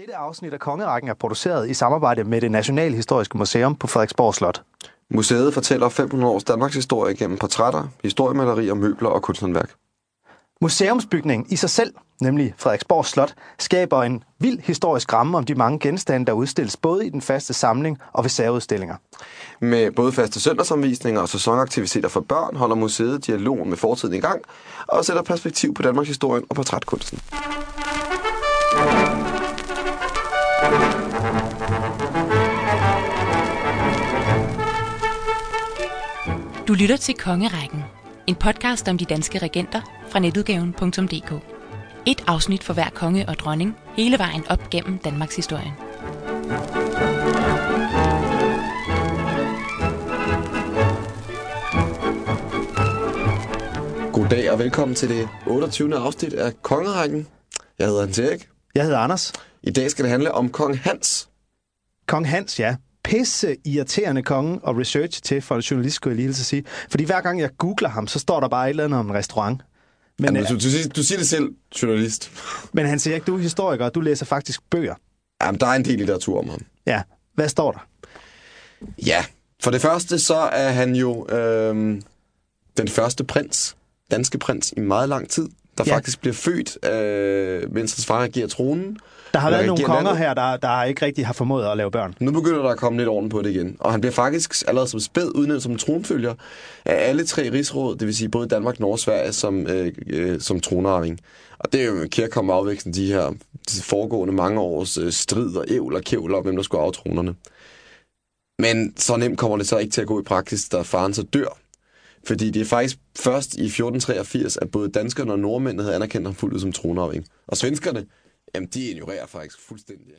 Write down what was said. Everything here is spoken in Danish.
Dette afsnit af Kongerækken er produceret i samarbejde med det Nationalhistoriske Museum på Frederiksborg Slot. Museet fortæller 500 års Danmarks historie gennem portrætter, historiemalerier, møbler og kunsthåndværk. Museumsbygningen i sig selv, nemlig Frederiksborg Slot, skaber en vild historisk ramme om de mange genstande, der udstilles både i den faste samling og ved særudstillinger. Med både faste søndagsomvisninger og sæsonaktiviteter for børn holder museet dialogen med fortiden i gang og sætter perspektiv på Danmarks historie og portrætkunsten. Du lytter til Kongerækken, en podcast om de danske regenter fra netudgaven.dk. Et afsnit for hver konge og dronning, hele vejen op gennem Danmarks historie. Goddag og velkommen til det 28. afsnit af Kongerækken. Jeg hedder Hans Erik. Jeg hedder Anders. I dag skal det handle om Kong Hans. Kong Hans, ja. Pisse irriterende konge og research til for en journalist, skulle jeg lige at sige. Fordi hver gang jeg googler ham, så står der bare et eller andet om en restaurant. Men, Jamen, øh, du, du, siger- du siger det selv, journalist. men han siger ikke, du er historiker, og du læser faktisk bøger. Jamen, der er en del litteratur om ham. Ja, hvad står der? Ja, for det første så er han jo øhm, den første prins, danske prins i meget lang tid, der Ja. faktisk bliver født, øh, mens hans far regerer tronen. Der har været nogle konger landet. her, der, der ikke rigtig har formået at lave børn. Nu begynder der at komme lidt orden på det igen. Og han bliver faktisk allerede som spæd udnævnt som tronfølger af alle tre rigsråd, det vil sige både Danmark, Norge og Sverige, som, øh, øh, som tronarving. Og det er jo kærkommen afvæksten de her de foregående mange års øh, strid og ævl og kævl om, hvem der skulle af tronerne. Men så nemt kommer det så ikke til at gå i praksis, da faren så dør. Fordi det er faktisk først i 1483, at både danskerne og nordmændene havde anerkendt ham fuldt ud som tronarving. Og svenskerne, jamen de ignorerer faktisk fuldstændig.